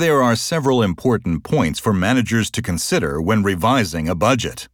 There are several important points for managers to consider when revising a budget.